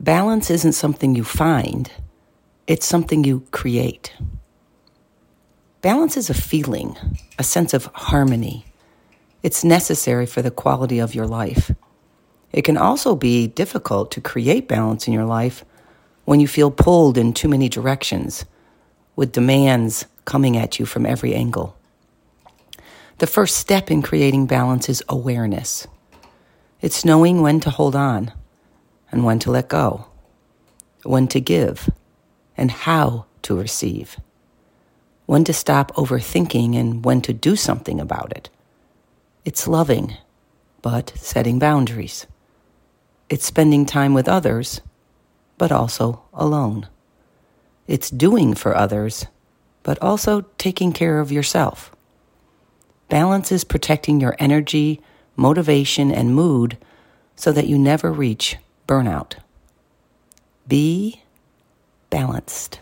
Balance isn't something you find, it's something you create. Balance is a feeling, a sense of harmony. It's necessary for the quality of your life. It can also be difficult to create balance in your life when you feel pulled in too many directions, with demands coming at you from every angle. The first step in creating balance is awareness. It's knowing when to hold on and when to let go, when to give and how to receive, when to stop overthinking and when to do something about it. It's loving, but setting boundaries. It's spending time with others, but also alone. It's doing for others, but also taking care of yourself. Balance is protecting your energy, motivation, and mood so that you never reach burnout. Be balanced.